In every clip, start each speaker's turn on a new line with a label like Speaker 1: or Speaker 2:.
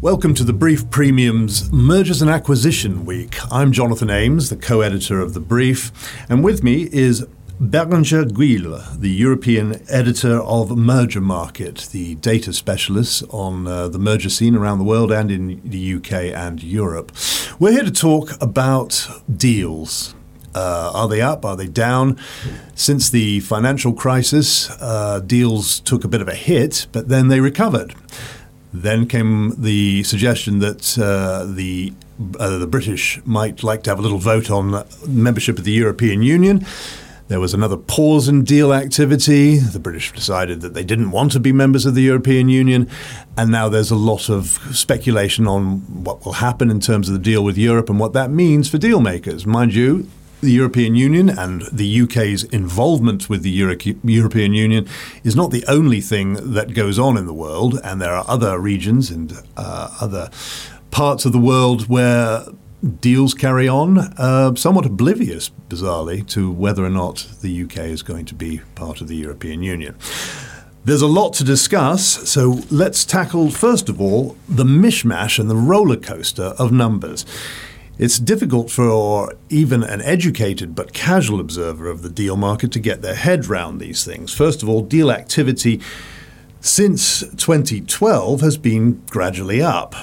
Speaker 1: Welcome to the Brief Premium's Mergers and Acquisition Week. I'm Jonathan Ames, the co editor of The Brief, and with me is Beranger Guille, the European editor of Mergermarket, the data specialist on uh, the merger scene around the world and in the UK and Europe. We're here to talk about deals. Uh, are they up? Are they down? Since the financial crisis, uh, deals took a bit of a hit, but then they recovered. Then came the suggestion that uh, the uh, the British might like to have a little vote on membership of the European Union. There was another pause in deal activity. The British decided that they didn't want to be members of the European Union. And now there's a lot of speculation on what will happen in terms of the deal with Europe and what that means for deal makers. Mind you, the European Union and the UK's involvement with the Euro- European Union is not the only thing that goes on in the world, and there are other regions and uh, other parts of the world where deals carry on, uh, somewhat oblivious, bizarrely, to whether or not the UK is going to be part of the European Union. There's a lot to discuss, so let's tackle, first of all, the mishmash and the roller coaster of numbers. It's difficult for even an educated but casual observer of the deal market to get their head round these things. First of all, deal activity since 2012 has been gradually up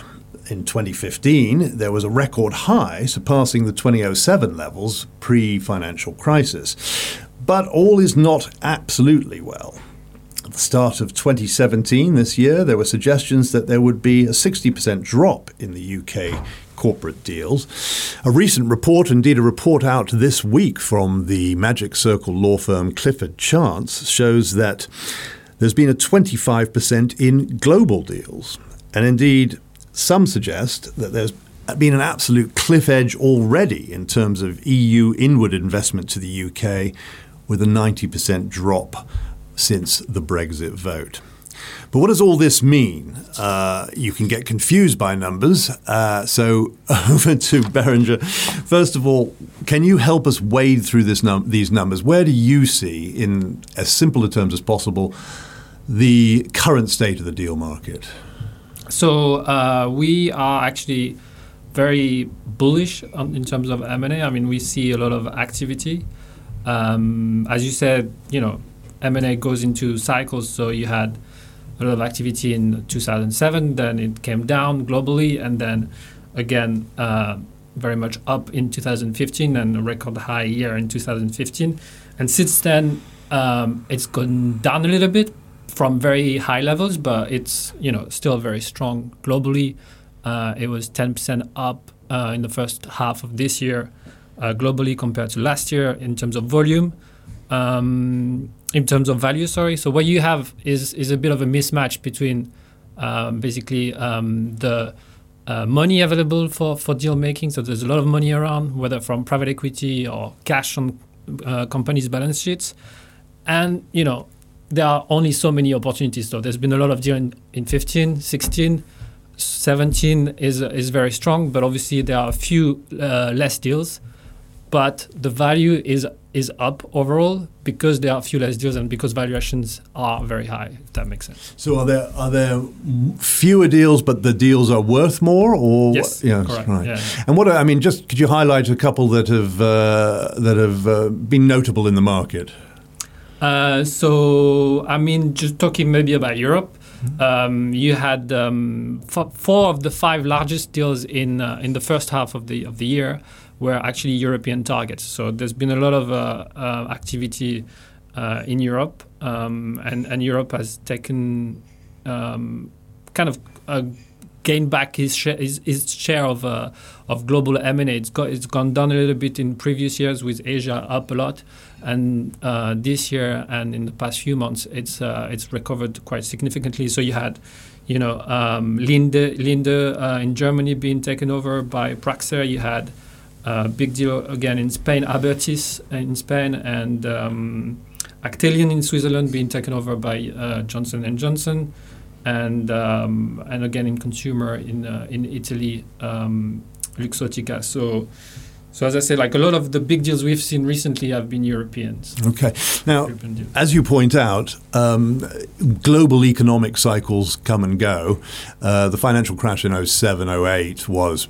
Speaker 1: in 2015, there was a record high, surpassing the 2007 levels pre financial crisis. But all is not absolutely well. At the start of 2017, this year, there were suggestions that there would be a 60% drop in the UK corporate deals. A recent report, indeed a report out this week from the Magic Circle law firm Clifford Chance, shows that there's been a 25% in global deals. And indeed, some suggest that there's been an absolute cliff edge already in terms of EU inward investment to the UK, with a 90% drop since the Brexit vote. But what does all this mean? Uh, you can get confused by numbers. Uh, so over to Beranger. First of all, can you help us wade through num- these numbers? Where do you see, in as simple terms as possible, the current state of the deal market?
Speaker 2: So uh, we are actually very bullish in terms of M&A. I mean, we see a lot of activity. Um, as you said, you know, M&A goes into cycles. So you had a lot of activity in 2007, then it came down globally, and then again uh, very much up in 2015 and a record high year in 2015. And since then, um, it's gone down a little bit, from very high levels, but it's you know still very strong globally. Uh, it was 10% up uh, in the first half of this year uh, globally compared to last year in terms of volume. Um, in terms of value, sorry. So what you have is is a bit of a mismatch between um, basically um, the uh, money available for, for deal making. So there's a lot of money around, whether from private equity or cash on uh, companies' balance sheets, and you know there are only so many opportunities. So there's been a lot of deal in, in 15, 16, 17 is is very strong, but obviously there are a few uh, less deals. But the value is is up overall because there are a few less deals and because valuations are very high. If that makes sense.
Speaker 1: So are there are there fewer deals, but the deals are worth more, or
Speaker 2: yes, yes correct. right. Yeah,
Speaker 1: yeah. And what I mean, just could you highlight a couple that have uh, that have uh, been notable in the market?
Speaker 2: Uh, so, I mean, just talking maybe about Europe, mm-hmm. um, you had um, f- four of the five largest deals in uh, in the first half of the of the year were actually European targets. So there's been a lot of uh, uh activity uh, in Europe, um, and and Europe has taken um, kind of gained back his share, his, his share of uh, of global M&A. It's, got, it's gone down a little bit in previous years with Asia up a lot, and uh, this year and in the past few months, it's uh, it's recovered quite significantly. So you had, you know, um, Linde Linde in Germany being taken over by Praxair. You had uh, big deal again in Spain, Abertis in Spain, and um, Actelion in Switzerland being taken over by uh, Johnson and Johnson and um, and again in consumer in uh, in Italy, um, Luxottica. So So as I said, like a lot of the big deals we've seen recently have been Europeans.
Speaker 1: Okay. Now, as you point out, um, global economic cycles come and go. Uh, the financial crash in 07, 08 was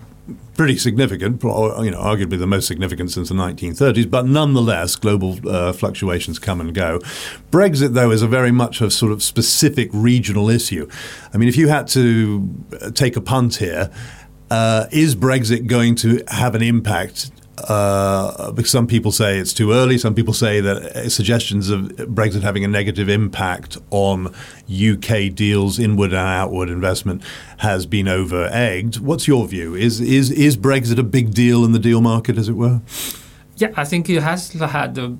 Speaker 1: pretty significant, you know, arguably the most significant since the 1930s, but nonetheless, global uh, fluctuations come and go. Brexit, though, is a very much a sort of specific regional issue. I mean, if you had to uh, take a punt here, uh, is Brexit going to have an impact uh, some people say it's too early. Some people say that uh, suggestions of Brexit having a negative impact on UK deals, inward and outward investment, has been over egged. What's your view? Is is is Brexit a big deal in the deal market, as it were?
Speaker 2: Yeah, I think it has had a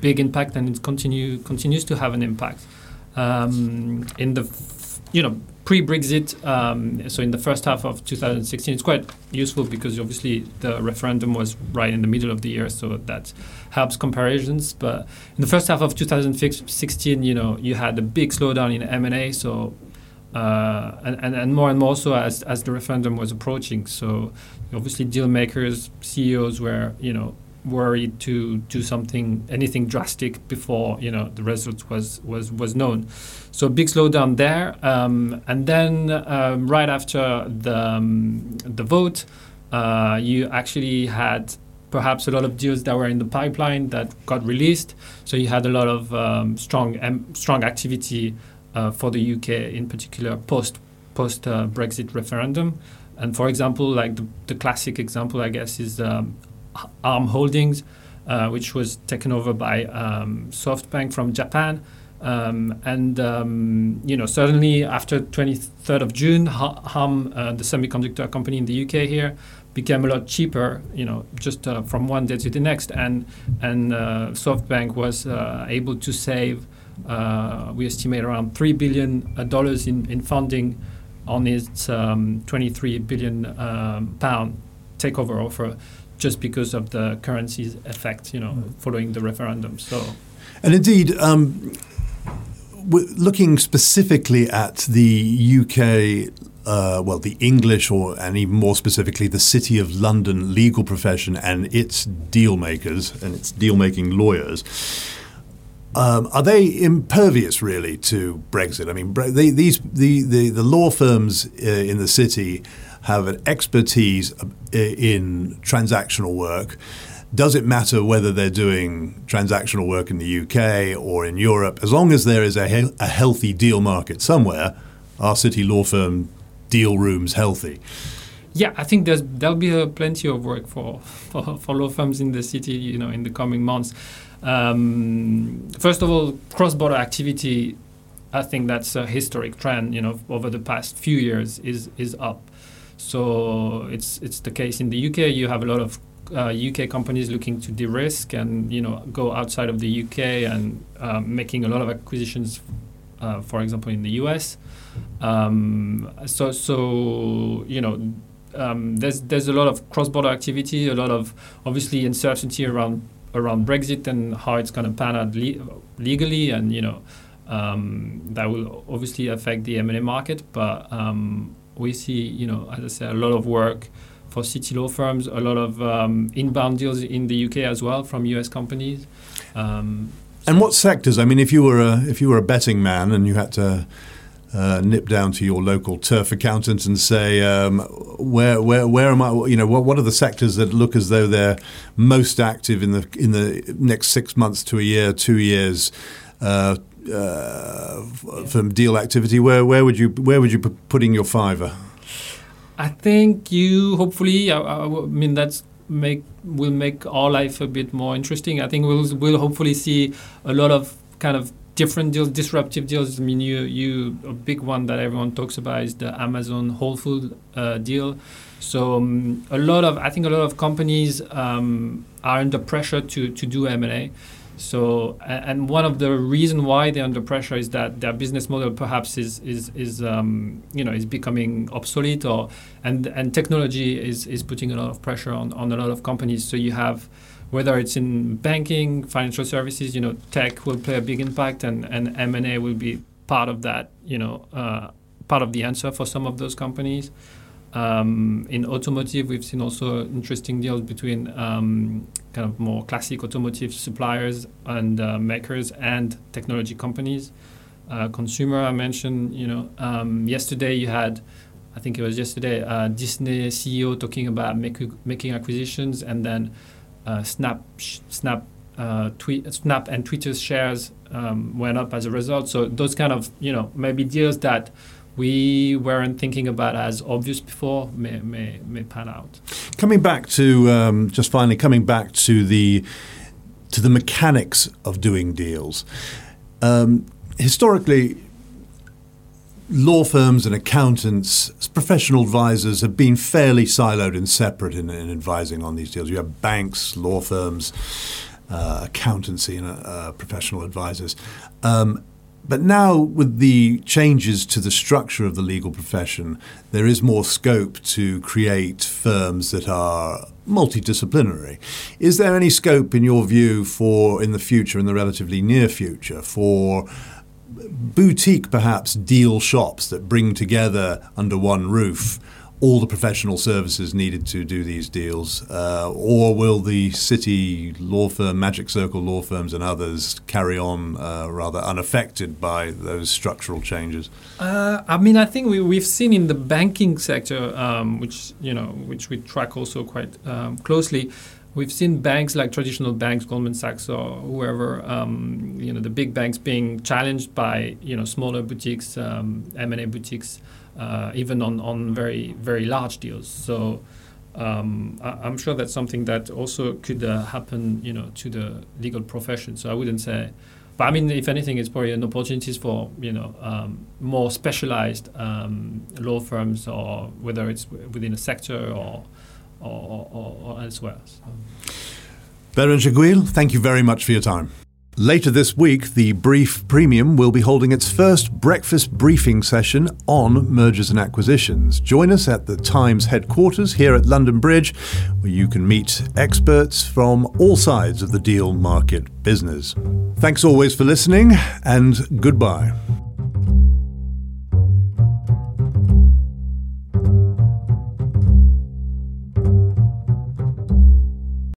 Speaker 2: big impact, and it continue continues to have an impact. Um, in the you know pre-Brexit, um, so in the first half of 2016, it's quite useful because obviously the referendum was right in the middle of the year, so that helps comparisons. But in the first half of 2016, you know, you had a big slowdown in M&A, so uh, and, and, and more and more so as, as the referendum was approaching. So obviously deal makers, CEOs were, you know, worried to do something, anything drastic before you know the result was was was known. So big slowdown there, um, and then um, right after the um, the vote, uh, you actually had perhaps a lot of deals that were in the pipeline that got released. So you had a lot of um, strong strong activity uh, for the UK in particular post post uh, Brexit referendum. And for example, like the, the classic example, I guess, is um, Arm Holdings, uh, which was taken over by um, SoftBank from Japan. Um, and um, you know, certainly after 23rd of June, Arm, uh, the semiconductor company in the UK here, became a lot cheaper. You know, just uh, from one day to the next, and and uh, SoftBank was uh, able to save. Uh, we estimate around three billion dollars in, in funding on its um, 23 billion um, pound takeover offer just because of the currency's effect, you know, mm. following the referendum. So,
Speaker 1: and indeed, um, looking specifically at the UK. Uh, well, the English, or and even more specifically, the City of London legal profession and its deal makers and its deal making lawyers. Um, are they impervious really to Brexit? I mean, they, these the, the, the law firms uh, in the city have an expertise uh, in transactional work. Does it matter whether they're doing transactional work in the UK or in Europe? As long as there is a, he- a healthy deal market somewhere, our city law firm deal rooms healthy.
Speaker 2: Yeah, I think there's there'll be uh, plenty of work for, for, for law firms in the city, you know, in the coming months. Um, first of all, cross-border activity, I think that's a historic trend. You know, over the past few years is is up. So it's it's the case in the UK. You have a lot of uh, UK companies looking to de-risk and you know go outside of the UK and uh, making a lot of acquisitions, uh, for example, in the US. Um, so so you know. Um, there's there's a lot of cross-border activity, a lot of obviously uncertainty around around Brexit and how it's going to pan out le- legally, and you know um, that will obviously affect the M&A market. But um, we see, you know, as I said, a lot of work for city law firms, a lot of um, inbound deals in the UK as well from US companies.
Speaker 1: Um, and what sectors? I mean, if you were a if you were a betting man and you had to uh, nip down to your local turf accountant and say, um, where where where am I? You know, what what are the sectors that look as though they're most active in the in the next six months to a year, two years? Uh, uh, from deal activity, where where would you where would you be putting your fiver?
Speaker 2: I think you hopefully. I, I mean that's make will make our life a bit more interesting. I think we'll we'll hopefully see a lot of kind of different deals, disruptive deals. I mean, you you a big one that everyone talks about is the Amazon Whole Food uh, deal. So um, a lot of I think a lot of companies um, are under pressure to to do M and A. So, and one of the reason why they're under pressure is that their business model perhaps is is is um, you know is becoming obsolete, or and and technology is is putting a lot of pressure on on a lot of companies. So you have whether it's in banking, financial services, you know, tech will play a big impact, and and M and A will be part of that, you know, uh, part of the answer for some of those companies. Um, in automotive, we've seen also interesting deals between um, kind of more classic automotive suppliers and uh, makers and technology companies. Uh, consumer, I mentioned, you know, um, yesterday you had, I think it was yesterday, uh, Disney CEO talking about making acquisitions, and then uh, Snap, Snap, uh, tweet, Snap and Twitter's shares um, went up as a result. So those kind of, you know, maybe deals that we weren't thinking about as obvious before may, may, may pan out.
Speaker 1: Coming back to um, just finally coming back to the to the mechanics of doing deals. Um, historically, law firms and accountants, professional advisors have been fairly siloed and separate in, in advising on these deals. You have banks, law firms, uh, accountancy, and uh, professional advisors. Um, but now, with the changes to the structure of the legal profession, there is more scope to create firms that are multidisciplinary. Is there any scope, in your view, for in the future, in the relatively near future, for boutique, perhaps, deal shops that bring together under one roof? All the professional services needed to do these deals, uh, or will the city law firm, Magic Circle law firms, and others carry on uh, rather unaffected by those structural changes?
Speaker 2: Uh, I mean, I think we, we've seen in the banking sector, um, which you know, which we track also quite um, closely. We've seen banks like traditional banks, Goldman Sachs or whoever, um, you know, the big banks being challenged by you know smaller boutiques, um, M&A boutiques uh, even on, on very very large deals. So um, I, am sure that's something that also could uh, happen, you know, to the legal profession. So I wouldn't say, but I mean, if anything, it's probably an opportunities for you know um, more specialized um, law firms, or whether it's within a sector or or, or, or elsewhere. So.
Speaker 1: Beranger Guille, thank you very much for your time. Later this week, the Brief Premium will be holding its first breakfast briefing session on mergers and acquisitions. Join us at the Times headquarters here at London Bridge, where you can meet experts from all sides of the deal market business. Thanks always for listening, and goodbye.